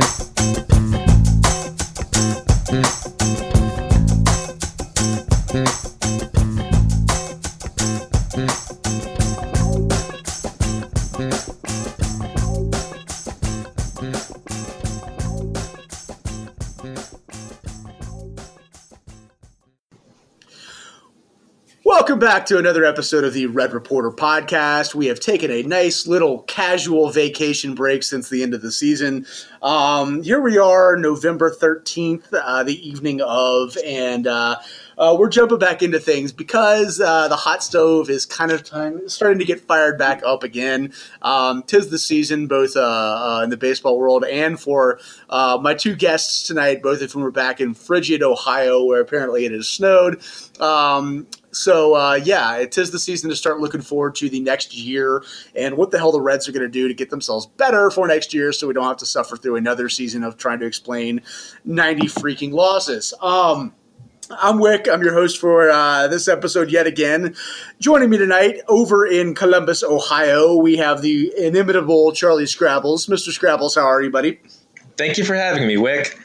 Welcome back to another episode of the Red Reporter podcast. We have taken a nice little casual vacation break since the end of the season. Um, here we are, November 13th, uh, the evening of, and uh, uh, we're jumping back into things because uh, the hot stove is kind of time, starting to get fired back up again. Um, tis the season, both uh, uh, in the baseball world and for uh, my two guests tonight, both of whom are back in frigid Ohio, where apparently it has snowed. Um, so uh, yeah, it is the season to start looking forward to the next year and what the hell the Reds are going to do to get themselves better for next year, so we don't have to suffer through another season of trying to explain ninety freaking losses. Um, I'm Wick. I'm your host for uh, this episode yet again. Joining me tonight over in Columbus, Ohio, we have the inimitable Charlie Scrabbles. Mr. Scrabbles, how are you, buddy? Thank you for having me, Wick.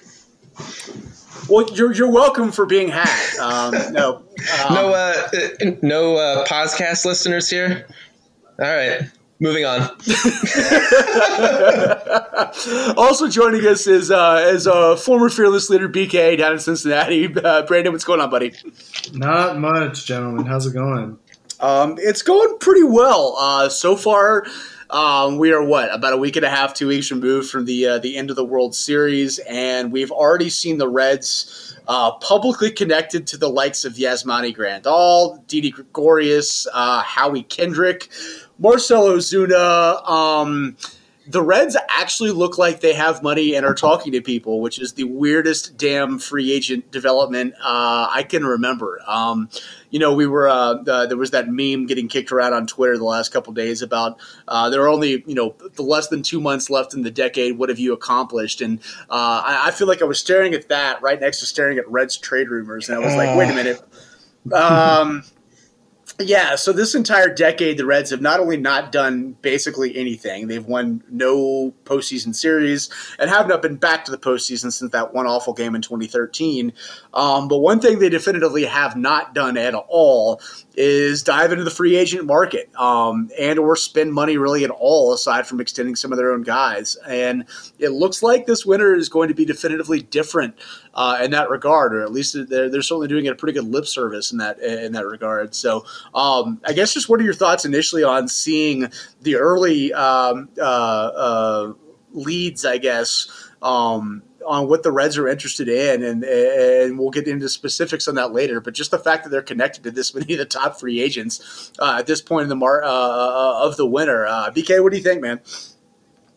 Well, you're, you're welcome for being hacked. Um, no, um, no, uh, uh, no uh, podcast listeners here. All right, moving on. also joining us is uh, is uh, former fearless leader BK down in Cincinnati. Uh, Brandon, what's going on, buddy? Not much, gentlemen. How's it going? Um, it's going pretty well uh, so far. Um, we are what about a week and a half, two weeks removed from the uh, the end of the World Series, and we've already seen the Reds uh, publicly connected to the likes of Yasmani Grandal, Didi Gregorius, uh, Howie Kendrick, Marcell Ozuna. Um, the Reds actually look like they have money and are talking to people, which is the weirdest damn free agent development uh, I can remember. Um, you know, we were uh, uh, there was that meme getting kicked around on Twitter the last couple days about uh, there are only you know the less than two months left in the decade. What have you accomplished? And uh, I, I, feel like I was staring at that right next to staring at Reds trade rumors, and I was like, wait a minute. Um, yeah, so this entire decade, the Reds have not only not done basically anything, they've won no postseason series and have not been back to the postseason since that one awful game in 2013. Um, but one thing they definitively have not done at all is dive into the free agent market um, and or spend money really at all aside from extending some of their own guys. And it looks like this winter is going to be definitively different uh, in that regard, or at least they're, they're certainly doing it a pretty good lip service in that in that regard. So um, I guess just what are your thoughts initially on seeing the early um, uh, uh, leads? I guess. Um, on what the Reds are interested in, and and we'll get into specifics on that later. But just the fact that they're connected to this many of the top free agents uh, at this point in the mar- uh, uh of the winter, uh, BK, what do you think, man?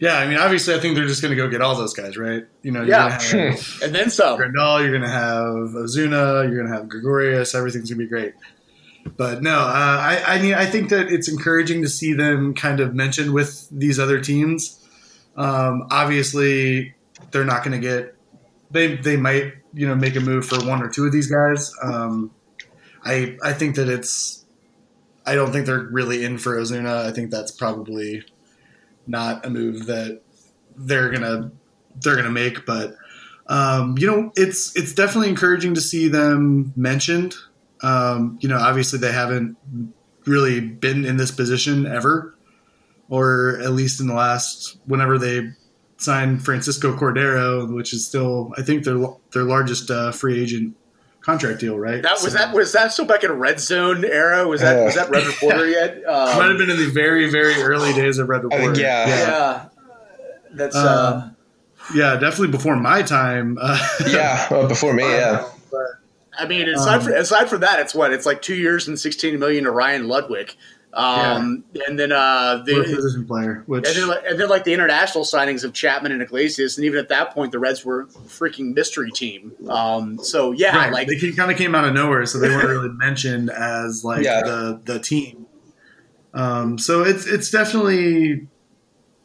Yeah, I mean, obviously, I think they're just going to go get all those guys, right? You know, yeah, have and then some. Grandal, you're going to have Ozuna, you're going to have Gregorius. Everything's going to be great. But no, uh, I, I mean, I think that it's encouraging to see them kind of mentioned with these other teams. Um, obviously, they're not going to get. They they might you know make a move for one or two of these guys. Um, I I think that it's. I don't think they're really in for Ozuna. I think that's probably not a move that they're gonna they're gonna make. But um, you know, it's it's definitely encouraging to see them mentioned. Um, you know, obviously they haven't really been in this position ever, or at least in the last whenever they signed Francisco Cordero, which is still I think their their largest uh, free agent contract deal, right? That was so, that was that still back in Red Zone era? Was that uh, was that Red Reporter yet? Um, might have been in the very very early days of Red Reporter. yeah, yeah. yeah. That's uh, uh, yeah, definitely before my time. yeah, well, before me, yeah. But, I mean, aside um, from aside from that, it's what it's like two years and sixteen million to Ryan Ludwick. Um, yeah. and then uh, the position player, which and then, and then, like the international signings of Chapman and Iglesias, and even at that point, the Reds were freaking mystery team. Um, so yeah, right. like they kind of came out of nowhere, so they weren't really mentioned as like yeah. the the team. Um, so it's it's definitely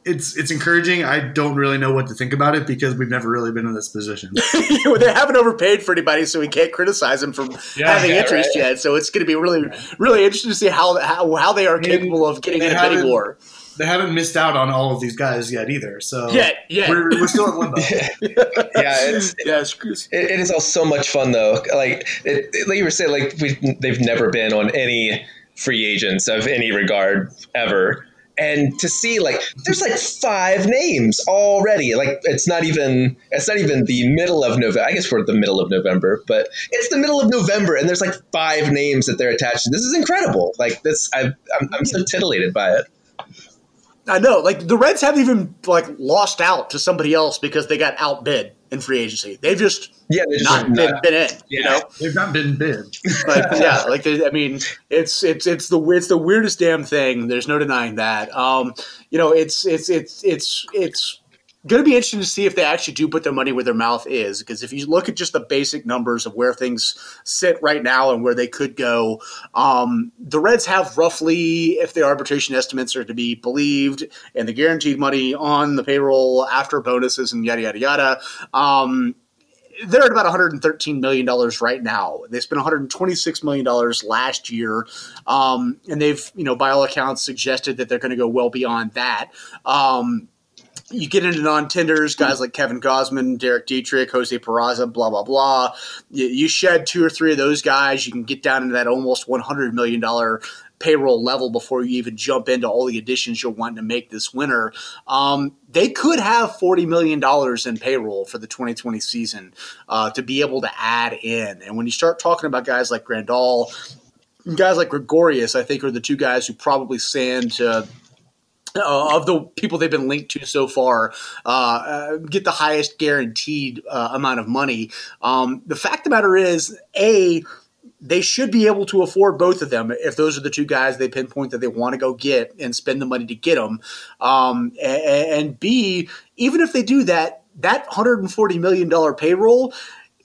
it's it's encouraging. I don't really know what to think about it because we've never really been in this position. they haven't overpaid for anybody, so we can't criticize them for yeah, having yeah, interest right. yet. So it's going to be really really interesting to see how how, how they are capable of getting in a bidding war. they haven't missed out on all of these guys yet either. So Yeah, yeah. we're, we're still in limbo. yeah, it's, yeah, screws. it, it is all so much fun though. Like it, it- like you were saying, like we they've never been on any free agents of any regard ever. And to see like there's like five names already. Like it's not even it's not even the middle of November. I guess we're at the middle of November, but it's the middle of November, and there's like five names that they're attached to. This is incredible. Like this, I, I'm I'm so titillated by it. I know, like the Reds haven't even like lost out to somebody else because they got outbid in free agency. They've just Yeah, they just not been, been in. You know, They've not been bid. like yeah, like they, I mean, it's it's it's the it's the weirdest damn thing. There's no denying that. Um, you know, it's it's it's it's it's going to be interesting to see if they actually do put their money where their mouth is. Because if you look at just the basic numbers of where things sit right now and where they could go, um, the Reds have roughly, if the arbitration estimates are to be believed, and the guaranteed money on the payroll after bonuses and yada yada yada. Um, they're at about 113 million dollars right now. They spent 126 million dollars last year, um, and they've, you know, by all accounts, suggested that they're going to go well beyond that. Um, you get into non-tenders, guys like Kevin Gausman, Derek Dietrich, Jose Peraza, blah blah blah. You, you shed two or three of those guys, you can get down into that almost 100 million dollar payroll level before you even jump into all the additions you're wanting to make this winter. Um, they could have $40 million in payroll for the 2020 season uh, to be able to add in. And when you start talking about guys like Grandal, guys like Gregorius, I think are the two guys who probably stand to uh, of the people they've been linked to so far, uh, uh, get the highest guaranteed uh, amount of money. Um, the fact of the matter is, a they should be able to afford both of them if those are the two guys they pinpoint that they want to go get and spend the money to get them. Um, and, and B, even if they do that, that 140 million dollar payroll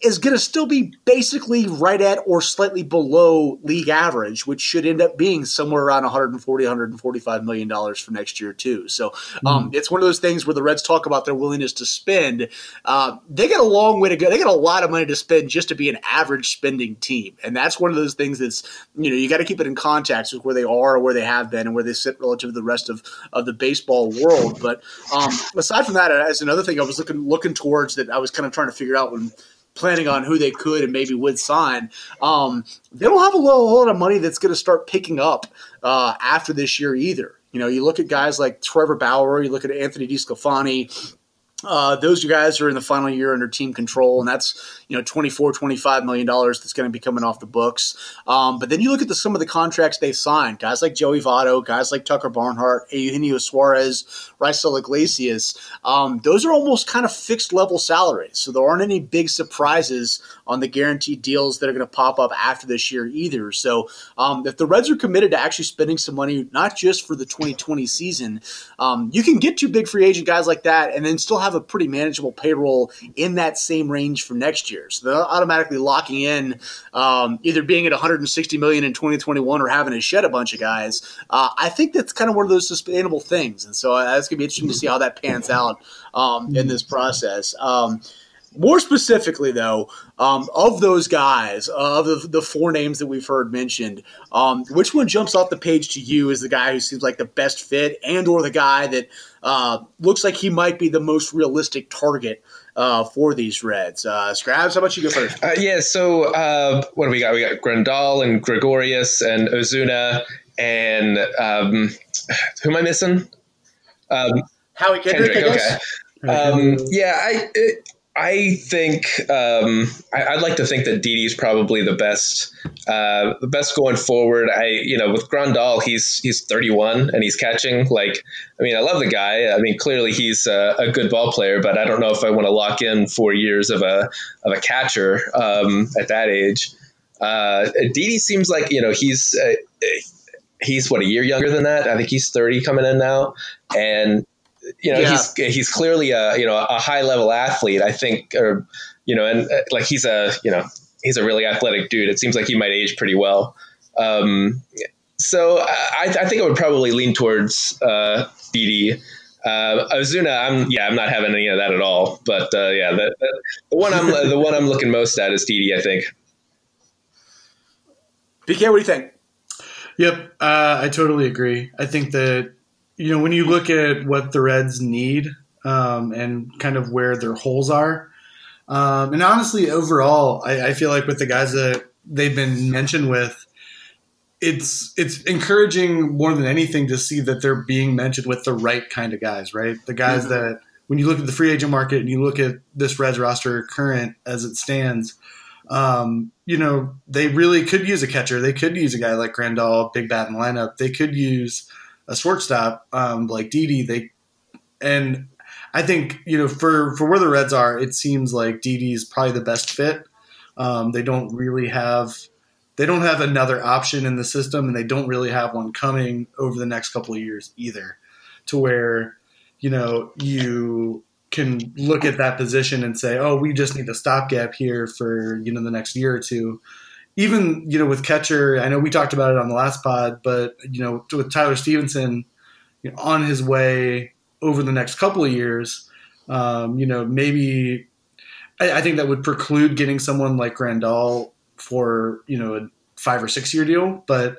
is going to still be basically right at or slightly below league average, which should end up being somewhere around 140, 145 million dollars for next year too. So um, it's one of those things where the Reds talk about their willingness to spend. Uh, they got a long way to go. They got a lot of money to spend just to be an average spending team, and that's one of those things that's you know you got to keep it in context with where they are, or where they have been, and where they sit relative to the rest of of the baseball world. But um, aside from that, as another thing I was looking looking towards that I was kind of trying to figure out when planning on who they could and maybe would sign. Um, they don't have a lot, of money that's going to start picking up uh, after this year either. You know, you look at guys like Trevor Bauer, you look at Anthony DeSclafani. Uh, those guys are in the final year under team control, and that's you know 24 25 million dollars that's going to be coming off the books. Um, but then you look at the, some of the contracts they signed, guys like Joey Votto, guys like Tucker Barnhart, Eugenio Suarez, Raisel Iglesias. Um, those are almost kind of fixed level salaries, so there aren't any big surprises on the guaranteed deals that are going to pop up after this year either. So um, if the Reds are committed to actually spending some money, not just for the 2020 season, um, you can get two big free agent guys like that, and then still have a pretty manageable payroll in that same range for next year. So they're automatically locking in um, either being at 160 million in 2021 or having to shed a bunch of guys. Uh, I think that's kind of one of those sustainable things, and so uh, going to be interesting to see how that pans out um, in this process. Um, more specifically, though, um, of those guys, of the, the four names that we've heard mentioned, um, which one jumps off the page to you as the guy who seems like the best fit, and or the guy that uh, looks like he might be the most realistic target uh, for these Reds? Uh, Scraps, how about you go first? Uh, yeah, so uh, what do we got? We got Grandal and Gregorius and Ozuna and um, who am I missing? Um, Howie Kendrick, Kendrick. I guess. Okay. Um, yeah, I it, I think um, I, would like to think that Didi's probably the best, uh, the best going forward. I you know with Grandal, he's he's 31 and he's catching. Like I mean, I love the guy. I mean, clearly he's a, a good ball player, but I don't know if I want to lock in four years of a of a catcher um, at that age. Uh, Didi seems like you know he's. Uh, he's what a year younger than that. I think he's 30 coming in now, and you know, yeah. he's he's clearly a you know a high level athlete. I think, or you know, and uh, like he's a you know he's a really athletic dude. It seems like he might age pretty well. Um, so I, I, think I would probably lean towards uh, Didi. Uh, Ozuna, I'm yeah, I'm not having any of that at all. But uh, yeah, the, the one I'm the one I'm looking most at is Didi. I think. BK, what do you think? Yep, uh, I totally agree. I think that you know, when you look at what the Reds need um, and kind of where their holes are, um, and honestly, overall, I, I feel like with the guys that they've been mentioned with, it's it's encouraging more than anything to see that they're being mentioned with the right kind of guys, right? The guys mm-hmm. that when you look at the free agent market and you look at this Reds roster current as it stands, um, you know, they really could use a catcher. They could use a guy like Grandal, big bat in the lineup. They could use a shortstop um, like Didi. They and I think you know for for where the Reds are, it seems like Didi is probably the best fit. Um, they don't really have they don't have another option in the system, and they don't really have one coming over the next couple of years either. To where you know you can look at that position and say, oh, we just need a stopgap here for you know the next year or two even you know with catcher, I know we talked about it on the last pod, but you know with Tyler Stephenson you know, on his way over the next couple of years, um, you know maybe I, I, think that would preclude getting someone like Grandal for you know a five or six year deal, but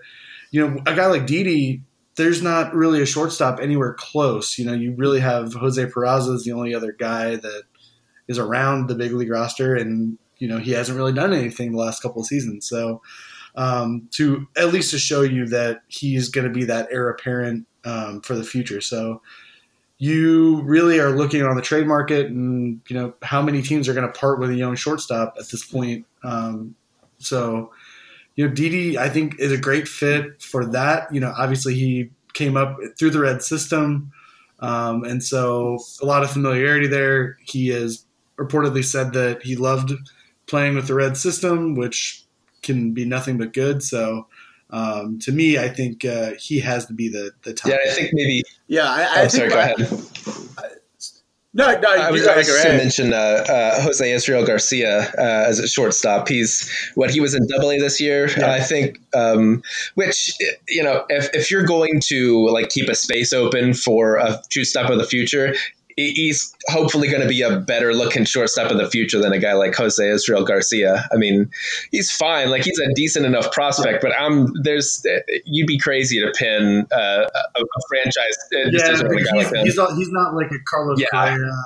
you know a guy like Didi. There's not really a shortstop anywhere close. You know, you really have Jose Peraza is the only other guy that is around the big league roster, and you know he hasn't really done anything the last couple of seasons. So um, to at least to show you that he's going to be that heir apparent um, for the future. So you really are looking on the trade market, and you know how many teams are going to part with a young shortstop at this point. Um, so you know Didi, I think, is a great fit for that. You know, obviously he came up through the red system. Um, and so a lot of familiarity there. He has reportedly said that he loved playing with the red system, which can be nothing but good. So um, to me, I think uh, he has to be the the top. Yeah, I think maybe. Yeah, I, I oh, sorry. Go ahead. No, no, I was, I was to mention uh, uh, Jose Israel Garcia uh, as a shortstop. He's what he was in Double A this year, yeah. I think. Um, which you know, if, if you're going to like keep a space open for a shortstop of the future, he's hopefully going to be a better looking shortstop in the future than a guy like Jose Israel Garcia. I mean, he's fine. Like he's a decent enough prospect, but I'm there's you'd be crazy to pin uh, a, a, franchise yeah, he's, like he's, not, he's not like a Carlos yeah. Correa.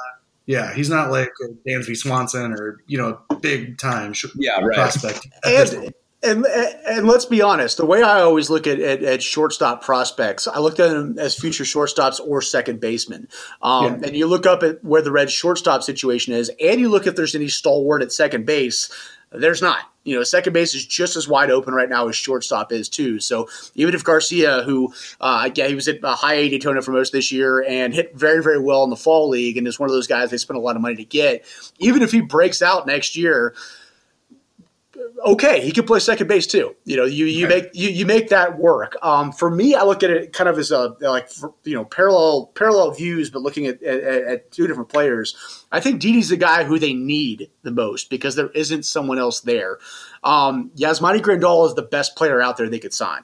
Yeah, he's not like Dansby Swanson or you know big time yeah, right. prospect. And, and, and let's be honest, the way I always look at, at, at, shortstop prospects, I look at them as future shortstops or second basemen. Um, yeah. And you look up at where the Reds shortstop situation is, and you look if there's any stalwart at second base. There's not. You know, second base is just as wide open right now as shortstop is too. So even if Garcia, who uh, yeah, he was at a high A Daytona for most this year and hit very very well in the fall league, and is one of those guys they spent a lot of money to get. Even if he breaks out next year okay, he can play second base too. You know, you you make you, you make that work. Um, for me, I look at it kind of as a like you know parallel parallel views, but looking at, at, at two different players. I think Didi's the guy who they need the most because there isn't someone else there. Um, Yasmani Grandal is the best player out there they could sign.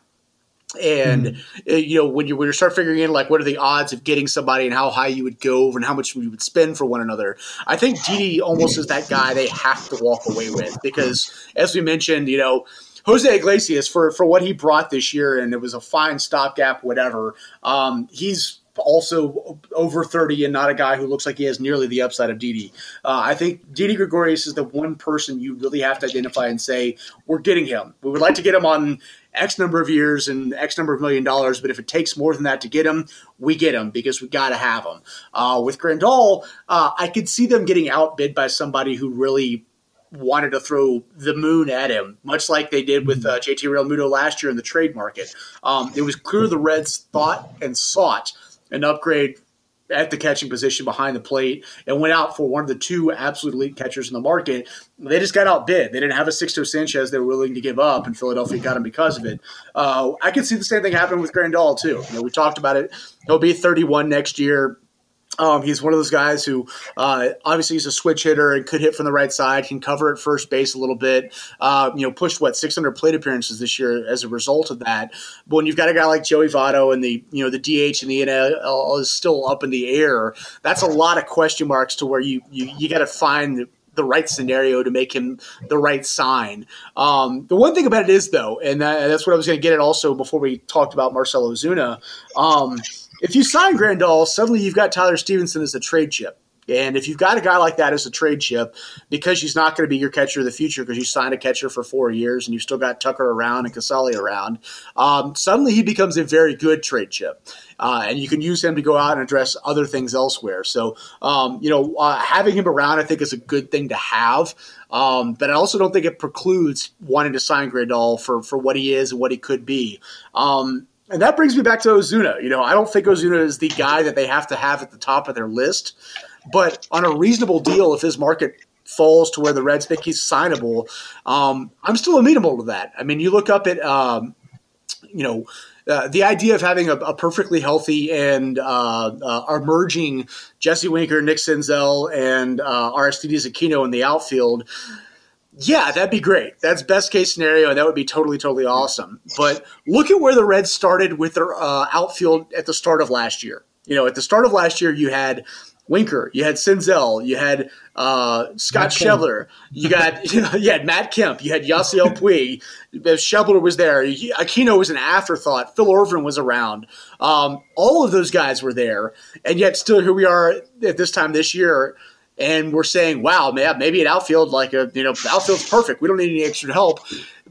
And mm-hmm. you know when you when you start figuring in like what are the odds of getting somebody and how high you would go and how much you would spend for one another, I think Didi almost is that guy they have to walk away with because as we mentioned, you know. Jose Iglesias for for what he brought this year, and it was a fine stopgap, whatever. Um, he's also over 30 and not a guy who looks like he has nearly the upside of Didi. Uh, I think Didi Gregorius is the one person you really have to identify and say, we're getting him. We would like to get him on X number of years and X number of million dollars, but if it takes more than that to get him, we get him because we got to have him. Uh, with Grandal, uh, I could see them getting outbid by somebody who really wanted to throw the moon at him, much like they did with uh, JT Realmuto last year in the trade market. Um, it was clear the Reds thought and sought an upgrade at the catching position behind the plate and went out for one of the two absolute elite catchers in the market. They just got outbid. They didn't have a Sixto Sanchez they were willing to give up, and Philadelphia got him because of it. Uh, I could see the same thing happen with Grandal, too. You know, we talked about it. He'll be 31 next year. Um, he's one of those guys who uh, obviously he's a switch hitter and could hit from the right side, can cover at first base a little bit. Uh, you know, pushed what 600 plate appearances this year as a result of that. But when you've got a guy like Joey Votto and the you know the DH and the NL is still up in the air, that's a lot of question marks to where you you, you got to find the right scenario to make him the right sign. Um, the one thing about it is though, and that, that's what I was going to get at also before we talked about Marcell Ozuna. Um, if you sign Grandal, suddenly you've got Tyler Stephenson as a trade chip. And if you've got a guy like that as a trade chip, because he's not going to be your catcher of the future because you signed a catcher for four years and you've still got Tucker around and Casali around, um, suddenly he becomes a very good trade chip. Uh, and you can use him to go out and address other things elsewhere. So, um, you know, uh, having him around, I think, is a good thing to have. Um, but I also don't think it precludes wanting to sign Grandal for for what he is and what he could be. Um, and that brings me back to Ozuna. You know, I don't think Ozuna is the guy that they have to have at the top of their list. But on a reasonable deal, if his market falls to where the Reds think he's signable, um, I'm still amenable to that. I mean, you look up at, um, you know, uh, the idea of having a, a perfectly healthy and uh, uh, emerging Jesse Winker, Nick Senzel, and uh, Aristides Aquino in the outfield. Yeah, that'd be great. That's best case scenario, and that would be totally, totally awesome. But look at where the Reds started with their uh, outfield at the start of last year. You know, at the start of last year, you had Winker, you had Senzel, you had uh, Scott Schebler, you got you, know, you had Matt Kemp, you had Yasiel Puig, Schebler was there, Aquino was an afterthought, Phil Ervin was around, um, all of those guys were there, and yet still here we are at this time this year, and we're saying, wow, man, maybe an outfield like a you know outfield's perfect, we don't need any extra help.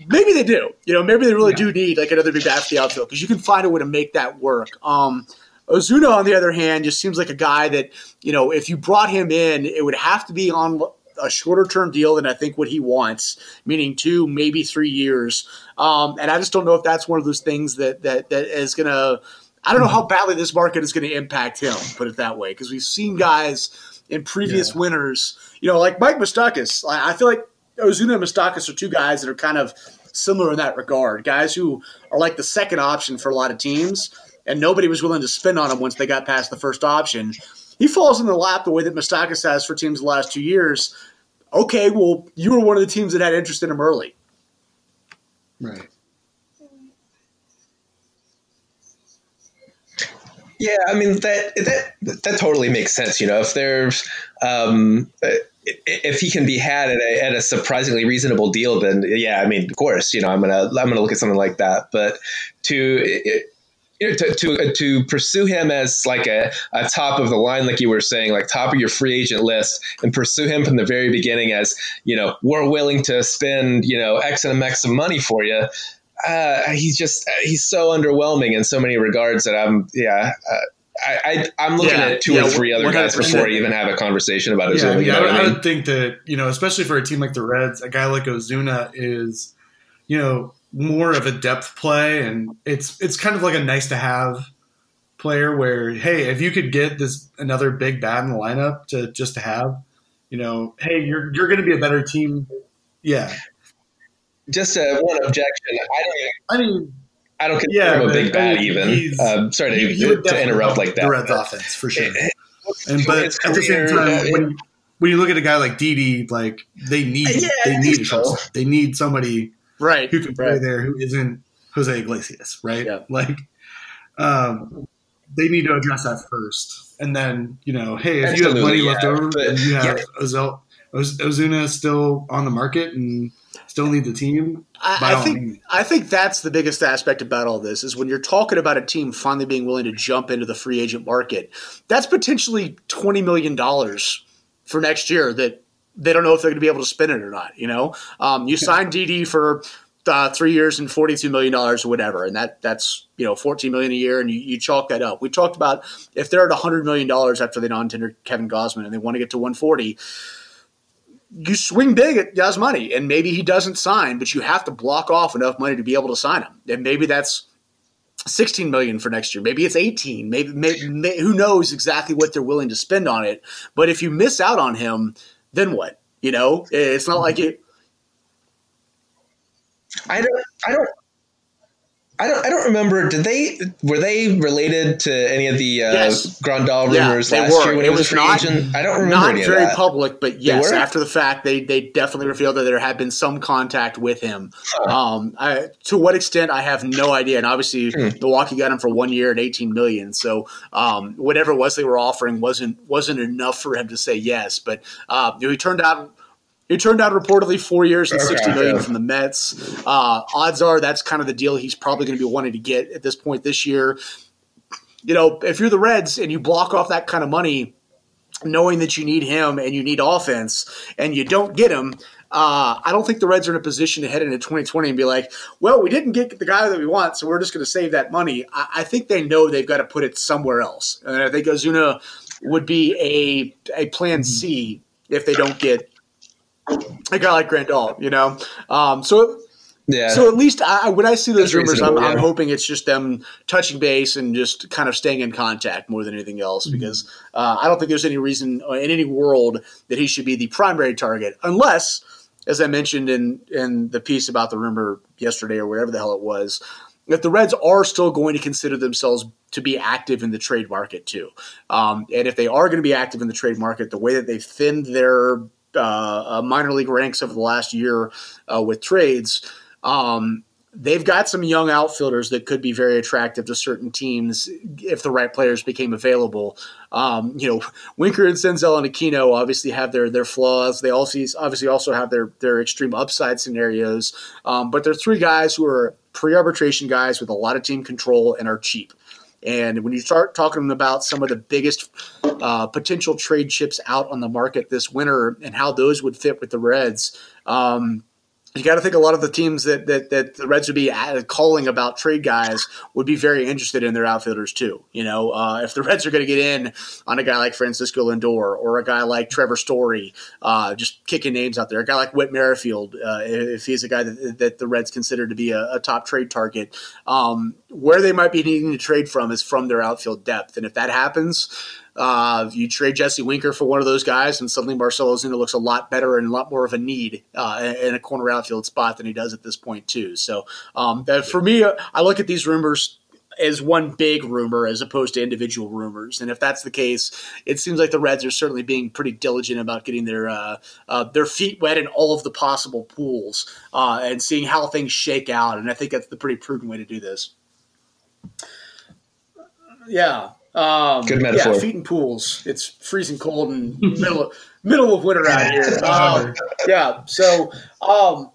Maybe they do, you know, maybe they really yeah. do need like another big bat for the outfield because you can find a way to make that work. Um, Ozuna, on the other hand, just seems like a guy that, you know, if you brought him in, it would have to be on a shorter term deal than I think what he wants, meaning two, maybe three years. Um, and I just don't know if that's one of those things that that that is going to. I don't know hmm. how badly this market is going to impact him. Put it that way, because we've seen guys in previous yeah. winners, you know, like Mike Moustakas. I feel like Ozuna and Moustakas are two guys that are kind of similar in that regard. Guys who are like the second option for a lot of teams and nobody was willing to spend on him once they got past the first option. He falls in the lap the way that Moustakas has for teams the last two years. Okay, well, you were one of the teams that had interest in him early. Right. Yeah, I mean that that that totally makes sense. You know, if there's um, if he can be had at a, at a surprisingly reasonable deal, then yeah, I mean, of course, you know, I'm gonna I'm gonna look at something like that. But to it, you know, to, to, to pursue him as like a, a top of the line, like you were saying, like top of your free agent list, and pursue him from the very beginning as you know we're willing to spend you know X and X of money for you. Uh, he's just he's so underwhelming in so many regards that I'm yeah. Uh, I, I am looking yeah, at two yeah, or three other guys before I even have a conversation about Ozuna. Yeah, you know I, I, mean? I would think that you know, especially for a team like the Reds, a guy like Ozuna is, you know, more of a depth play, and it's it's kind of like a nice to have player where hey, if you could get this another big bat in the lineup to just to have, you know, hey, you're you're going to be a better team. Yeah. Just a one objection. I don't. I mean. I don't consider yeah, him a big bat even. Um, sorry to, he, he to interrupt like that. The Reds offense for sure. and but at the same time, when when you look at a guy like Didi, like they need yeah, they need so. they need somebody right who can play right. there who isn't Jose Iglesias, right? Yeah. Like, um, they need to address that first, and then you know, hey, if Absolutely, you have money yeah, left over but, and you have yeah. Ozel, Ozuna still on the market and still need the team. I, I think. I think that's the biggest aspect about all this is when you're talking about a team finally being willing to jump into the free agent market. That's potentially twenty million dollars for next year that they don't know if they're going to be able to spend it or not. You know, um, you signed Didi for uh, three years and forty two million dollars or whatever, and that that's you know fourteen million a year, and you, you chalk that up. We talked about if they're at hundred million dollars after they non-tender Kevin Gausman and they want to get to one forty. You swing big at Yasmani, and maybe he doesn't sign, but you have to block off enough money to be able to sign him. And maybe that's 16 million for next year. Maybe it's 18. Maybe, maybe, maybe, who knows exactly what they're willing to spend on it. But if you miss out on him, then what? You know, it's not like it. I don't. I don't. I don't. I don't remember. Did they were they related to any of the uh, yes. Grandal rumors yeah, last were. year when it was, was not, agent? I don't remember. Not very public, but yes, after the fact, they they definitely revealed that there had been some contact with him. Huh. Um, I, to what extent, I have no idea. And obviously, hmm. Milwaukee got him for one year at eighteen million. So um, whatever it was they were offering wasn't wasn't enough for him to say yes. But uh, you know, he turned out He turned down reportedly four years and sixty million from the Mets. Uh, odds are that's kind of the deal he's probably going to be wanting to get at this point this year. You know, if you're the Reds and you block off that kind of money, knowing that you need him and you need offense, and you don't get him, uh, I don't think the Reds are in a position to head into 2020 and be like, well, we didn't get the guy that we want, so we're just going to save that money. I, I, think they know they've got to put it somewhere else. And I think Ozuna would be a, a plan C if they don't get a guy like Grandal, you know? Um, so yeah. So at least I, when I see those That's rumors, I'm, yeah. I'm, hoping it's just them touching base and just kind of staying in contact more than anything else. Mm-hmm. Because uh, I don't think there's any reason uh, in any world that he should be the primary target, unless as I mentioned in in the piece about the rumor yesterday or whatever the hell it was, that the Reds are still going to consider themselves to be active in the trade market too. Um, and if they are going to be active in the trade market, the way that they've thinned their uh minor league ranks over the last year uh, with trades, um, they've got some young outfielders that could be very attractive to certain teams if the right players became available. Um, you know, Winker and Senzel and Aquino obviously have their their flaws. They also obviously also have their their extreme upside scenarios. Um, but they're three guys who are pre-arbitration guys with a lot of team control and are cheap. And when you start talking about some of the biggest uh, potential trade chips out on the market this winter and how those would fit with the Reds, um, you got to think a lot of the teams that, that, that the Reds would be calling about trade guys would be very interested in their outfielders too. You know, uh, if the Reds are going to get in on a guy like Francisco Lindor or a guy like Trevor Story, uh, just kicking names out there, a guy like Whit Merrifield, uh, if he's a guy that, that, the Reds consider to be a, a top trade target, um, where they might be needing to trade from is from their outfield depth, and if that happens uh, you trade Jesse Winker for one of those guys, and suddenly Marcell Ozuna looks a lot better and a lot more of a need uh, in a corner outfield spot than he does at this point, too. So, um, for me, I look at these rumors as one big rumor as opposed to individual rumors. And if that's the case, it seems like the Reds are certainly being pretty diligent about getting their uh, uh, their feet wet in all of the possible pools uh, and seeing how things shake out. And I think that's the pretty prudent way to do this. Yeah. Um, Good metaphor. Yeah, feet in pools. It's freezing cold and middle of, middle of winter out here. Um, yeah. So, um,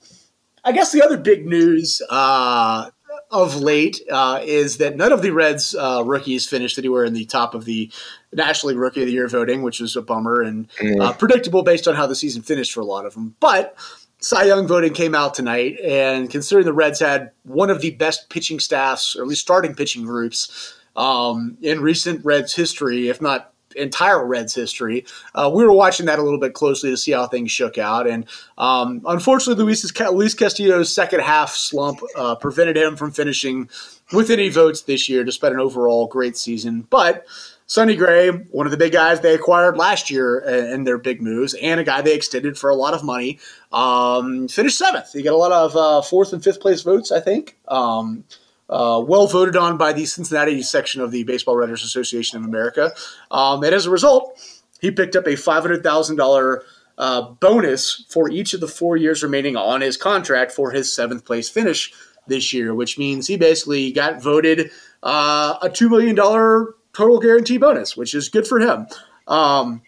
I guess the other big news uh, of late uh, is that none of the Reds uh, rookies finished anywhere in the top of the National League Rookie of the Year voting, which was a bummer and mm. predictable based on how the season finished for a lot of them. But Cy Young voting came out tonight, and considering the Reds had one of the best pitching staffs, or at least starting pitching groups um, in recent Reds history, if not entire Reds history. Uh, we were watching that a little bit closely to see how things shook out, and um, unfortunately, Luis, Luis Castillo's second half slump uh, prevented him from finishing with any votes this year, despite an overall great season. But Sonny Gray, one of the big guys they acquired last year in their big moves, and a guy they extended for a lot of money, um, finished seventh. He got a lot of uh, fourth and fifth place votes, I think. Um, uh, well voted on by the Cincinnati section of the Baseball Writers Association of America. Um, and as a result, he picked up a $500,000 uh, bonus for each of the four years remaining on his contract for his seventh place finish this year, which means he basically got voted uh, a $2 million total guarantee bonus, which is good for him. Um,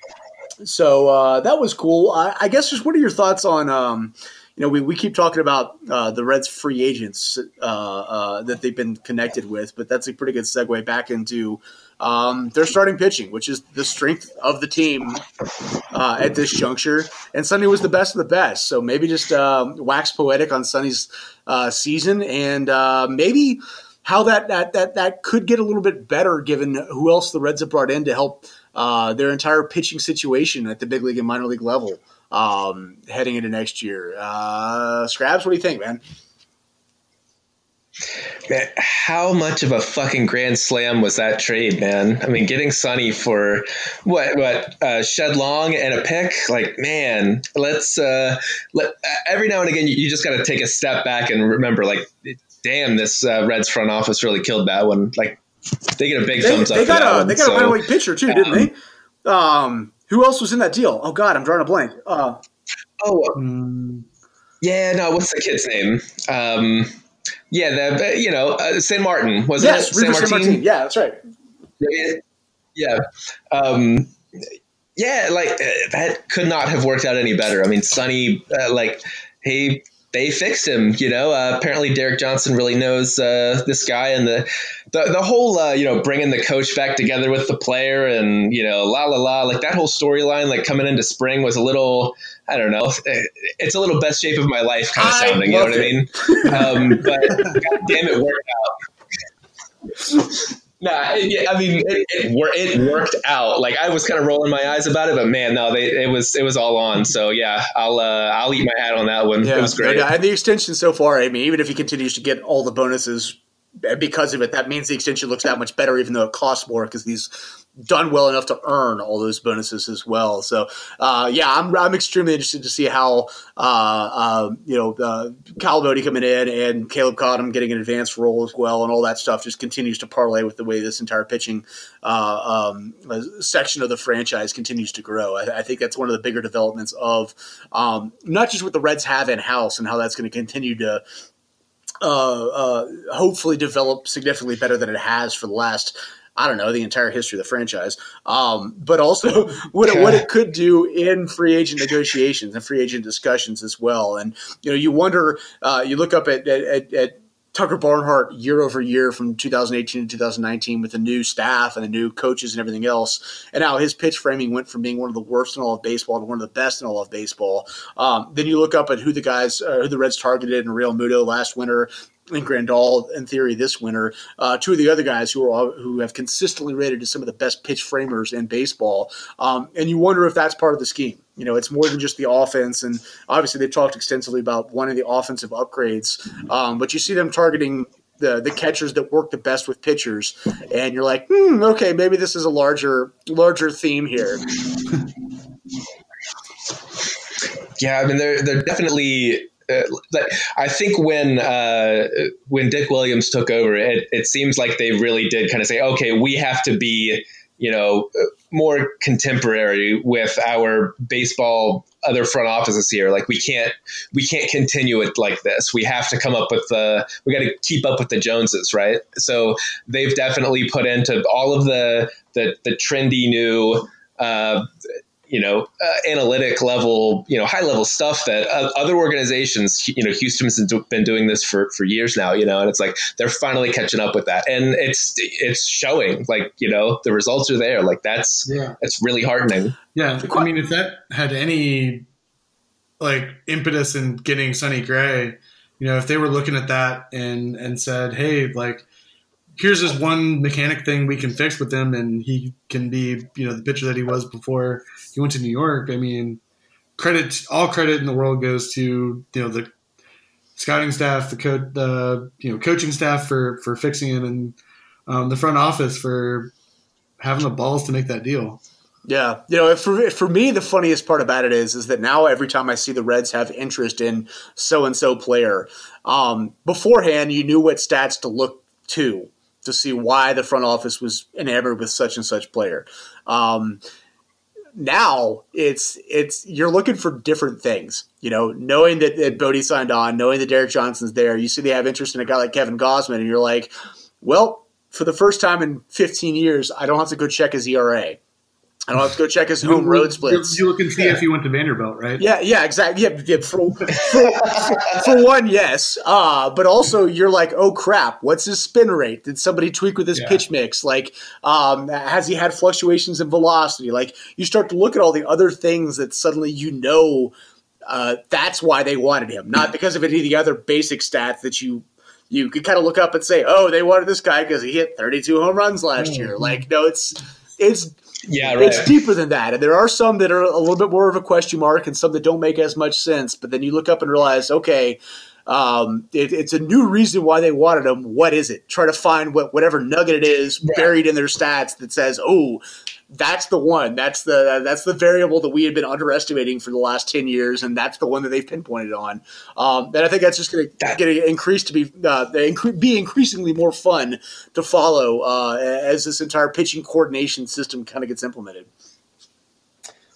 so uh, that was cool. I, I, guess just what are your thoughts on um, you know, we, we keep talking about uh, the Reds free agents uh, uh, that they've been connected with, but that's a pretty good segue back into um, their starting pitching, which is the strength of the team uh, at this juncture. And Sonny was the best of the best. So maybe just uh, wax poetic on Sonny's uh, season and maybe how that, that, that, that could get a little bit better given who else the Reds have brought in to help their entire pitching situation at the big league and minor league level um, heading into next year. Uh, Scraps, what do you think, man? Man, how much of a fucking grand slam was that trade, man? I mean, getting Sonny for what what uh, Shed Long and a pick, like man, let's uh, let every now and again you, you just got to take a step back and remember, like, damn, this uh, Reds front office really killed that one. Like, they get a big they, thumbs they up. Got a, one, they got so, a runaway pitcher too, didn't um, they? Um, who else was in that deal? Oh God, I'm drawing a blank. Uh, oh, um, yeah, no. What's the kid's name? Um, yeah, the you know uh, San Martin was yes, it? San Martin? San Martin? Yeah, that's right. Yeah, um, Yeah, like uh, that could not have worked out any better. I mean, Sonny, uh, like he they fixed him. You know, uh, apparently Derek Johnson really knows uh, this guy, and the the, the whole uh, you know bringing the coach back together with the player, and you know la la la, like that whole storyline, like coming into spring was a little. I don't know. It's a little best shape of my life kind of sounding. You know what it. I mean? Um, but God damn it, worked out. Nah, yeah, I mean, it, it, it, worked out. Like I was kind of rolling my eyes about it, but man, no, they, it was it was all on. So yeah, I'll uh, I'll eat my hat on that one. Yeah, it was great. Yeah, and the extension so far. I mean, even if he continues to get all the bonuses because of it, that means the extension looks that much better, even though it costs more because he's done well enough to earn all those bonuses as well. So, uh, yeah, I'm, I'm extremely interested to see how, uh, uh, you know, uh, Boddy coming in and Caleb Cotham getting an advanced role as well, and all that stuff just continues to parlay with the way this entire pitching uh, um, section of the franchise continues to grow. I, I, think that's one of the bigger developments of um, not just what the Reds have in house and how that's going to continue to uh, uh, hopefully develop significantly better than it has for the last I don't know the entire history of the franchise, um, but also what it, what it could do in free agent negotiations and free agent discussions as well. And you know, you wonder, uh, you look up at, at, at Tucker Barnhart year over year from 2018 to 2019 with the new staff and the new coaches and everything else, and how his pitch framing went from being one of the worst in all of baseball to one of the best in all of baseball. Um, then you look up at who the guys, uh, who the Reds targeted in Realmuto last winter, and Grandal in theory this winter. Uh, two of the other guys who are who have consistently rated as some of the best pitch framers in baseball, um, and you wonder if that's part of the scheme. You know, it's more than just the offense, and obviously they've talked extensively about one of the offensive upgrades. Um, but you see them targeting the the catchers that work the best with pitchers, and you're like, hmm, okay, maybe this is a larger larger theme here. Yeah, I mean, they're they're definitely I think when uh, when Dick Williams took over, it, it seems like they really did kind of say, okay, we have to be, you know, more contemporary with our baseball other front offices here. Like we can't we can't continue it like this. We have to come up with the we got to keep up with the Joneses, right? So they've definitely put into all of the the, the trendy new. Uh, you know, uh, analytic level, you know, high level stuff that uh, other organizations, you know, Houston's been doing this for, for years now, you know, and it's like they're finally catching up with that, and it's it's showing. Like you know, the results are there. Like that's yeah, it's really heartening. Yeah, I mean, if that had any like impetus in getting Sonny Gray, you know, if they were looking at that and and said, hey, like here's this one mechanic thing we can fix with him, and he can be, you know, the pitcher that he was before he went to New York. I mean, credit, all credit in the world goes to you know the scouting staff, the the you know coaching staff for for fixing him, and um, the front office for having the balls to make that deal. Yeah, you know, for for me, the funniest part about it is is that now every time I see the Reds have interest in so and so player, um, beforehand you knew what stats to look to to see why the front office was enamored with such and such player. Um, now it's it's you're looking for different things. You know, knowing that, that Boddy signed on, knowing that Derek Johnson's there, you see they have interest in a guy like Kevin Gausman, and you're like, well, for the first time in 15 years, I don't have to go check his ERA. I don't have to go check his home road splits. You look and see yeah. if he went to Vanderbilt, right? Yeah, yeah, exactly. Yeah, yeah for, for, for, one, yes. Uh, but also, you're like, oh crap, what's his spin rate? Did somebody tweak with his yeah. pitch mix? Like, um, has he had fluctuations in velocity? Like, you start to look at all the other things that suddenly you know uh, that's why they wanted him, not because of any of the other basic stats that you you could kind of look up and say, oh, they wanted this guy because he hit 32 home runs last mm-hmm. year. Like, no, it's it's yeah, right. It's deeper than that. And there are some that are a little bit more of a question mark and some that don't make as much sense. But then you look up and realize, okay, um, it, it's a new reason why they wanted him. What is it? Try to find what whatever nugget it is right. buried in their stats that says, oh, that's the one. That's the that's the variable that we had been underestimating for the last ten years, and that's the one that they've pinpointed on. Um, and I think that's just going to increase to be uh, incre- be increasingly more fun to follow uh, as this entire pitching coordination system kind of gets implemented.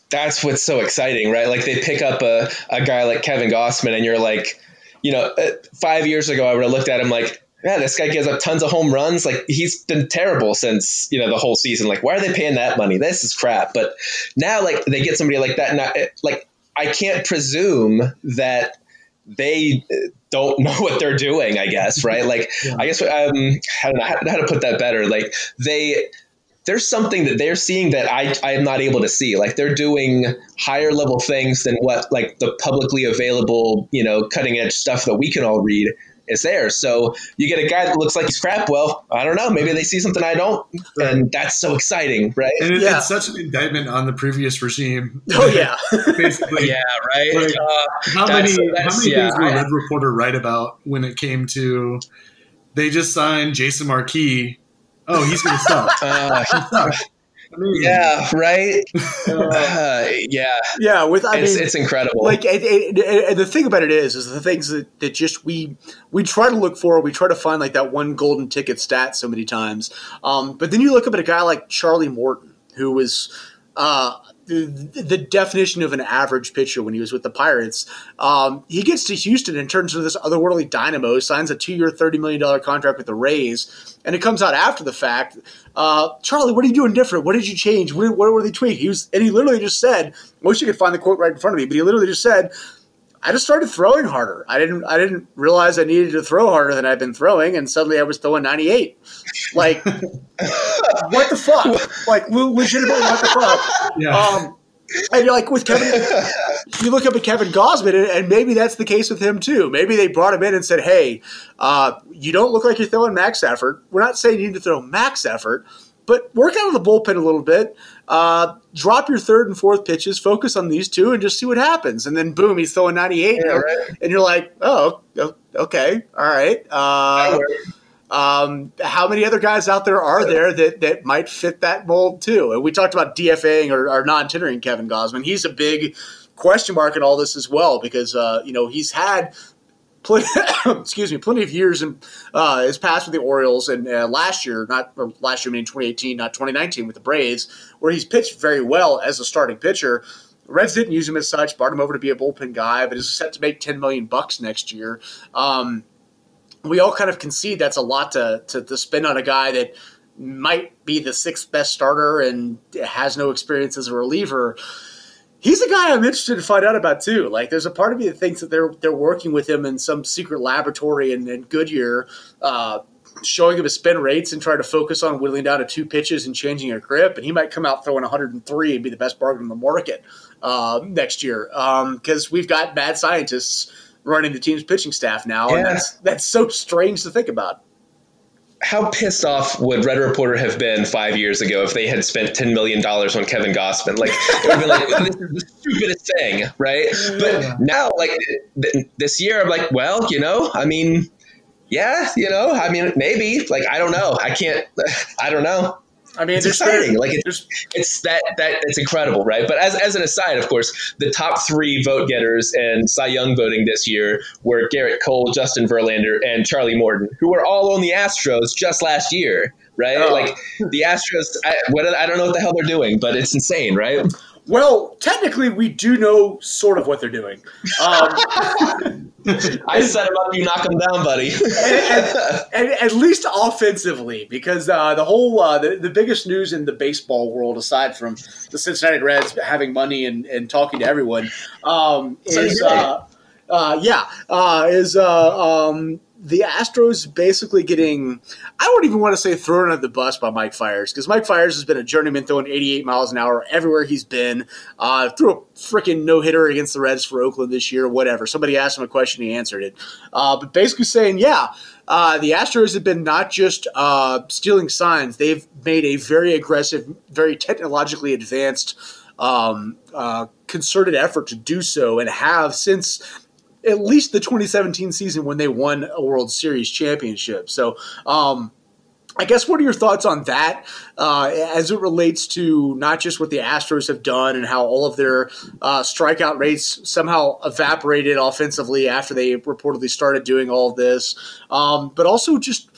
That's what's so exciting, right? Like they pick up a, a guy like Kevin Gausman, and you're like, you know, uh, five years ago I would have looked at him like yeah, this guy gives up tons of home runs. Like he's been terrible since you know the whole season. Like, why are they paying that money? This is crap. But now, like they get somebody like that, and like I can't presume that they don't know what they're doing. I guess right. Like yeah. I guess um, I don't know how, how to put that better. Like they there's something that they're seeing that I, I'm not able to see. Like they're doing higher level things than what like the publicly available, you know, cutting edge stuff that we can all read is there. So you get a guy that looks like he's crap. Well, I don't know. Maybe they see something I don't, and that's so exciting, right? And it, yeah. it's such an indictment on the previous regime. Oh yeah, basically. yeah, right. Like, uh, how many how many yeah, things did Red Reporter write about when it came to they just signed Jason Marquis? Oh, he's going to suck. Uh, sucks yeah, right. Uh, yeah, yeah. With I it's, mean, it's incredible. Like, it, it, it, the thing about it is, is the things that, that just we we try to look for. We try to find like that one golden ticket stat so many times. Um, but then you look up at a guy like Charlie Morton, who was. Uh, the, definition of an average pitcher when he was with the Pirates. Um, he gets to Houston and turns into this otherworldly dynamo, signs a two year, $30 million contract with the Rays, and it comes out after the fact. Uh, Charlie, what are you doing different? What did you change? What, what were they tweaking? He was, and he literally just said, I wish you could find the quote right in front of me, but he literally just said, I just started throwing harder. I didn't I didn't realize I needed to throw harder than I'd been throwing, and suddenly I was throwing 98. Like, what the fuck? Like, legitimately, what the fuck? Yeah. Um, and you're like with Kevin, you look up at Kevin Gausman, and, and, maybe that's the case with him too. Maybe they brought him in and said, "Hey, uh, you don't look like you're throwing max effort. We're not saying you need to throw max effort, but work out of the bullpen a little bit. Uh, drop your third and fourth pitches, focus on these two, and just see what happens. And then boom, he's throwing 98, yeah, right. and you're like, oh, okay, all right. Uh, um, how many other guys out there are there that, that might fit that mold too? And we talked about DFAing or, or non-tendering Kevin Gausman. He's a big question mark in all this as well because uh, you know he's had plenty, excuse me, plenty of years in uh, his past with the Orioles and uh, last year, not last year, I mean 2018, not 2019 with the Braves, where he's pitched very well as a starting pitcher. Reds didn't use him as such, brought him over to be a bullpen guy, but is set to make 10 million bucks next year. Um, we all kind of concede that's a lot to, to, to spend on a guy that might be the sixth best starter and has no experience as a reliever he's a guy I'm interested to find out about too. Like, there's a part of me that thinks that they're they're working with him in some secret laboratory in, in Goodyear, uh, showing him his spin rates and trying to focus on whittling down to two pitches and changing a grip, and he might come out throwing 103 and be the best bargain in the market uh, next year because um, we've got bad scientists running the team's pitching staff now, yeah. and that's that's so strange to think about how pissed off would Red Reporter have been five years ago if they had spent ten million dollars on Kevin Gausman? Like, it would be like, this is the stupidest thing, right? But now, like th- this year, I'm like, well, you know, I mean, yeah, you know, I mean, maybe. Like, I don't know. I can't. I don't know. I mean, it's exciting. Like it's, it's that that it's incredible, right? But as, as an aside, of course, the top three vote getters and Cy Young voting this year were Gerrit Cole, Justin Verlander, and Charlie Morton, who were all on the Astros just last year, right? Oh. Like the Astros, I, what, I don't know what the hell they're doing, but it's insane, right? Well, technically, we do know sort of what they're doing. Um, I set them up, you knock them down, buddy. and, and, and, at least offensively, because uh, the whole uh, the, the biggest news in the baseball world, aside from the Cincinnati Reds having money and, and talking to everyone, um, is uh, uh, yeah, uh, is uh, um, the Astros basically getting, I don't even want to say thrown under the bus by Mike Fiers, because Mike Fiers has been a journeyman throwing 88 miles an hour everywhere he's been. Uh, threw a freaking no hitter against the Reds for Oakland this year, whatever. Somebody asked him a question, he answered it. Uh, but basically saying, yeah, uh, the Astros have been not just uh, stealing signs, they've made a very aggressive, very technologically advanced. Um, uh, concerted effort to do so and have since at least the 2017 season when they won a World Series championship. So, um, I guess what are your thoughts on that uh, as it relates to not just what the Astros have done and how all of their uh, strikeout rates somehow evaporated offensively after they reportedly started doing all this, um, but also just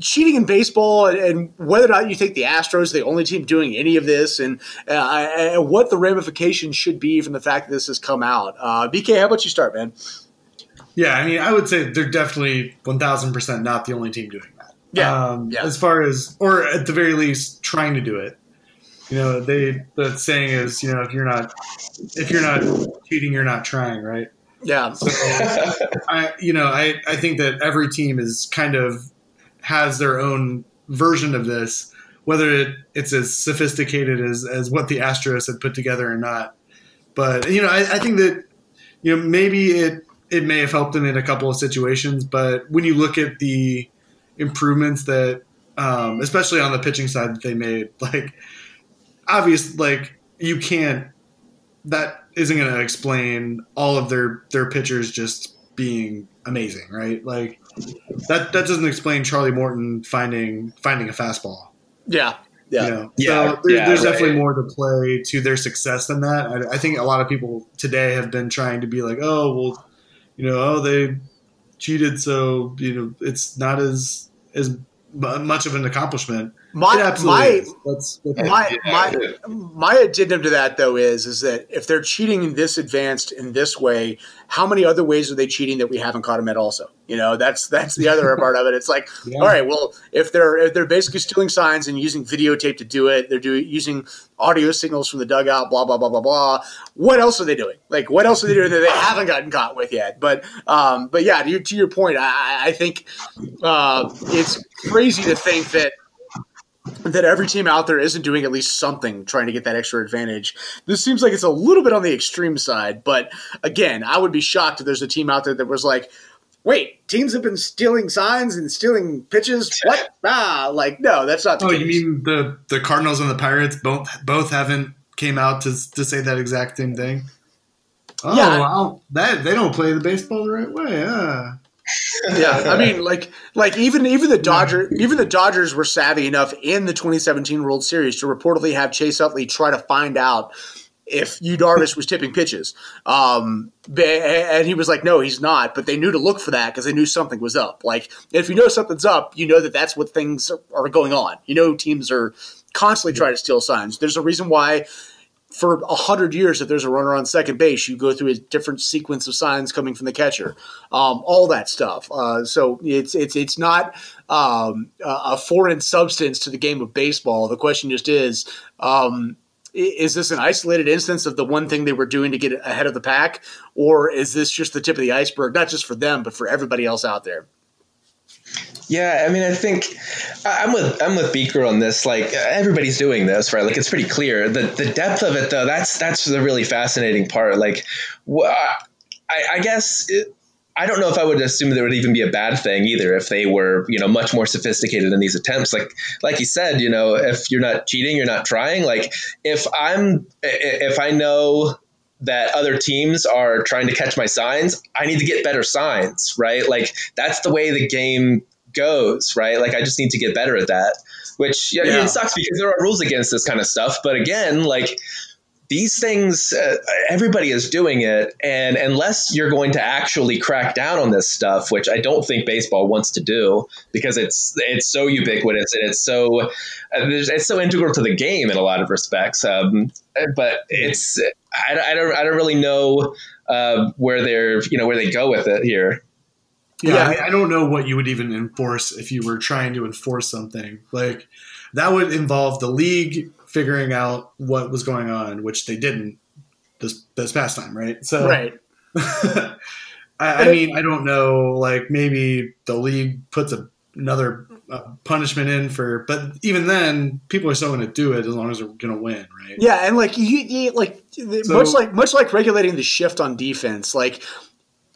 cheating in baseball and whether or not you think the Astros are the only team doing any of this and, uh, and what the ramifications should be from the fact that this has come out. Uh, BK, how about you start, man? Yeah, I mean, I would say they're definitely one thousand percent not the only team doing that. Yeah, um, yeah. As far as, or at the very least, trying to do it. You know, they the saying is, you know, if you're not if you're not cheating, you're not trying, right? Yeah. So, I, you know, I, I think that every team is kind of has their own version of this, whether it, it's as sophisticated as, as what the Astros had put together or not. But, you know, I, I think that, you know, maybe it, it may have helped them in a couple of situations, but when you look at the improvements that, um, especially on the pitching side that they made, like, obvious, like, you can't, that isn't going to explain all of their their pitchers just being amazing, right? Like that that doesn't explain Charlie Morton finding finding a fastball. Yeah. Yeah. You know? Yeah, So there, yeah, there's right. definitely more to play to their success than that. I, I think a lot of people today have been trying to be like, oh, well, you know, oh, they cheated, so you know, it's not as as much of an accomplishment. My it absolutely my is. That's, that's my Yeah. my my addendum to that though is is that if they're cheating this advanced in this way, how many other ways are they cheating that we haven't caught them at? Also, you know, that's that's the other part of it. It's like, Yeah. all right, well, if they're if they're basically stealing signs and using videotape to do it, they're doing using audio signals from the dugout, blah blah blah blah blah. What else are they doing? Like, what else are they doing that they haven't gotten caught with yet? But um, but yeah, to your, to your point, I, I- I think uh, it's crazy to think that that every team out there isn't doing at least something trying to get that extra advantage. This seems like it's a little bit on the extreme side, but again, I would be shocked if there's a team out there that was like, "Wait, teams have been stealing signs and stealing pitches." What? Ah, like no, that's not the Oh, case. you mean the the Cardinals and the Pirates both both haven't came out to to say that exact same thing? Oh, Yeah. wow. That they don't play the baseball the right way. Uh. yeah, I mean, like, like even even the Dodger, even the Dodgers were savvy enough in the 2017 World Series to reportedly have Chase Utley try to find out if Yu Darvish was tipping pitches. Um, and he was like, no, he's not. But they knew to look for that because they knew something was up. Like, if you know something's up, you know that that's what things are, are going on. You know, teams are constantly trying to steal signs. There's a reason why for a hundred years, if there's a runner on second base, you go through a different sequence of signs coming from the catcher, um, all that stuff. Uh, so it's it's it's not um, a foreign substance to the game of baseball. The question just is. Um, is this an isolated instance of the one thing they were doing to get ahead of the pack, or is this just the tip of the iceberg, not just for them, but for everybody else out there? Yeah, I mean, I think I'm with I'm with Beaker on this. Like everybody's doing this, right? Like it's pretty clear. The the depth of it, though, that's that's the really fascinating part. Like, I, I guess. It, I don't know if I would assume there would even be a bad thing either if they were, you know, much more sophisticated in these attempts. Like, like you said, you know, if you're not cheating, you're not trying. Like, if I'm, if I know that other teams are trying to catch my signs, I need to get better signs, right? Like, that's the way the game goes, right? Like, I just need to get better at that. Which yeah, Yeah. it sucks because there are rules against this kind of stuff. But again, like these things uh, everybody is doing it and unless you're going to actually crack down on this stuff which i don't think baseball wants to do because it's it's so ubiquitous and it's so uh, it's so integral to the game in a lot of respects um, but it's I, I don't i don't really know uh, where they're you know where they go with it here Yeah, Yeah. I, mean, I don't know what you would even enforce if you were trying to enforce something. Like that would involve the league figuring out what was going on, which they didn't this this past time, right? So Right. I, I mean, I don't know. Like maybe the league puts a, another uh, punishment in for, but even then, people are still going to do it as long as they're going to win, right? Yeah, and like you, you like much like much like regulating the shift on defense, like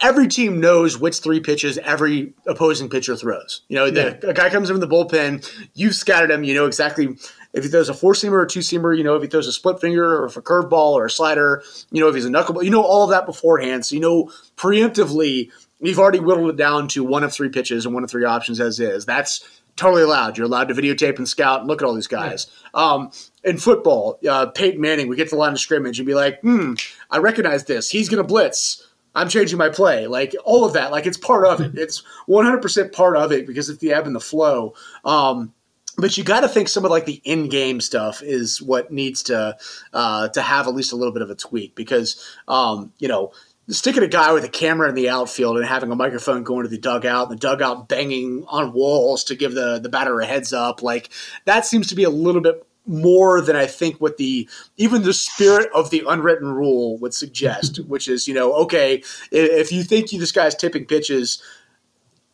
every team knows which three pitches every opposing pitcher throws. You know, the a guy comes in from the bullpen, you've scouted him, you know exactly if he throws a four seamer or two seamer, you know if he throws a split finger or if a curveball or a slider, you know if he's a knuckleball, you know all of that beforehand, so you know preemptively you've already whittled it down to one of three pitches and one of three options as is. That's totally allowed. You're allowed to videotape and scout and look at all these guys. Um, in football, uh, Peyton Manning, we get to the line of scrimmage and be like, hmm, I recognize this. He's going to blitz. I'm changing my play. Like all of that. Like it's part of it. It's 100% part of it because it's the ebb and the flow. Um, but you got to think some of like the in-game stuff is what needs to uh, to have at least a little bit of a tweak because um, you know sticking a guy with a camera in the outfield and having a microphone going to the dugout and the dugout banging on walls to give the the batter a heads up like that seems to be a little bit more than I think what the even the spirit of the unwritten rule would suggest, which is you know okay if you think you, this guy's tipping pitches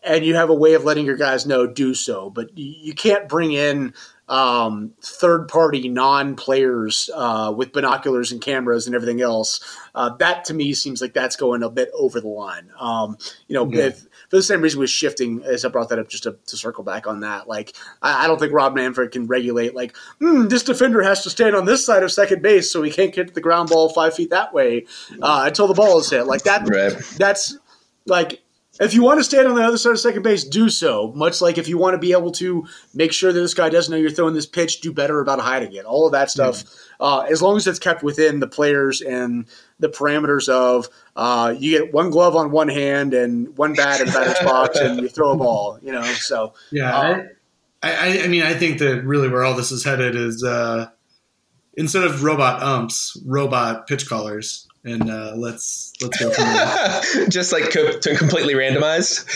and you have a way of letting your guys know, do so, but you can't bring in um, third party non players uh, with binoculars and cameras and everything else. Uh, that to me seems like that's going a bit over the line. Um, you know, yeah. if, for the same reason with shifting, as I brought that up just to, to circle back on that. Like, I, I, don't think Rob Manfred can regulate, like, hmm, this defender has to stand on this side of second base so he can't get the ground ball five feet that way uh, until the ball is hit. Like, that, right. that's like, if you want to stand on the other side of second base, do so. Much like if you want to be able to make sure that this guy doesn't know you're throwing this pitch, do better about hiding it. All of that stuff, mm-hmm. uh, as long as it's kept within the players and the parameters of uh, you get one glove on one hand and one bat in the batter's box, and you throw a ball. You know, so yeah. Uh, I, I, mean, I think that really where all this is headed is uh, instead of robot umps, robot pitch callers and uh, let's let's go from there. just like co- completely randomized.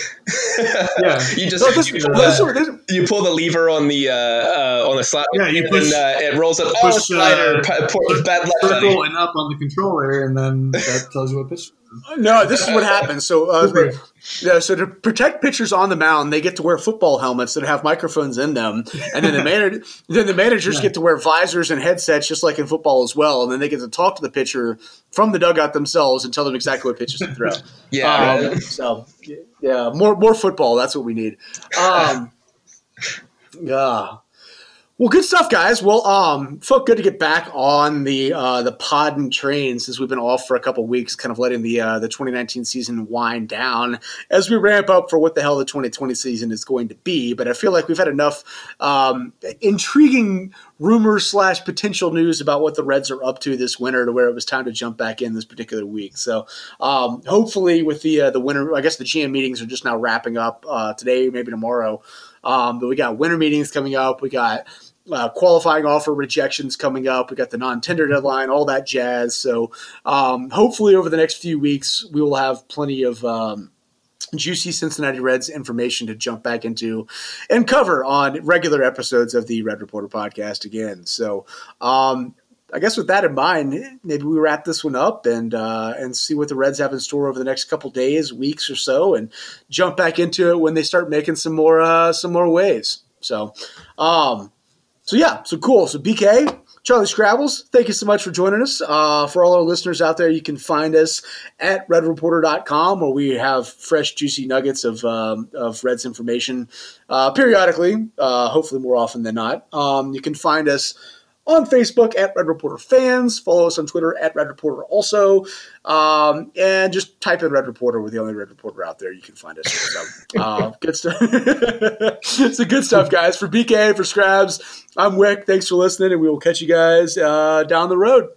yeah, you just this, you, uh, this, you, pull the lever on the uh, uh on the slot. Yeah, you push. And, uh, it rolls up. Push, oh, slider, push, bad circle and up on the controller, and then that tells you what pitch. No, this is what happens. So, uh, yeah, so to protect pitchers on the mound, they get to wear football helmets that have microphones in them, and then the manager, then the managers yeah. get to wear visors and headsets, just like in football as well, and then they get to talk to the pitcher from the dugout themselves and tell them exactly what pitches to throw. yeah. Um, right. So, yeah, more more football. That's what we need. Um, yeah. Well, good stuff, guys. Well, um, felt good to get back on the uh, the pod and train since we've been off for a couple weeks, kind of letting the uh, the 2019 season wind down as we ramp up for what the hell the 2020 season is going to be. But I feel like we've had enough um, intriguing rumors slash potential news about what the Reds are up to this winter to where it was time to jump back in this particular week. So um, hopefully, with the uh, the winter, I guess the GM meetings are just now wrapping up uh, today, maybe tomorrow. Um, but we got winter meetings coming up. We got uh, qualifying offer rejections coming up. We got the non-tender deadline, all that jazz. So um, hopefully, over the next few weeks, we will have plenty of um, juicy Cincinnati Reds information to jump back into and cover on regular episodes of the Red Reporter podcast again. So. Um, I guess with that in mind, maybe we wrap this one up and uh, and see what the Reds have in store over the next couple days, weeks or so, and jump back into it when they start making some more uh, some more waves. So, um, so yeah, so cool. So BK, Charlie Scrabbles, thank you so much for joining us. Uh, for all our listeners out there, you can find us at redreporter.com where we have fresh, juicy nuggets of, um, of Reds information uh, periodically, uh, hopefully more often than not. Um, you can find us on Facebook at Red Reporter Fans. Follow us on Twitter at Red Reporter also. Um, and just type in Red Reporter. We're the only Red Reporter out there. You can find us. So, uh, good stuff. the good stuff, guys. For BK, for Scrabs, I'm Wick. Thanks for listening, and we will catch you guys uh, down the road.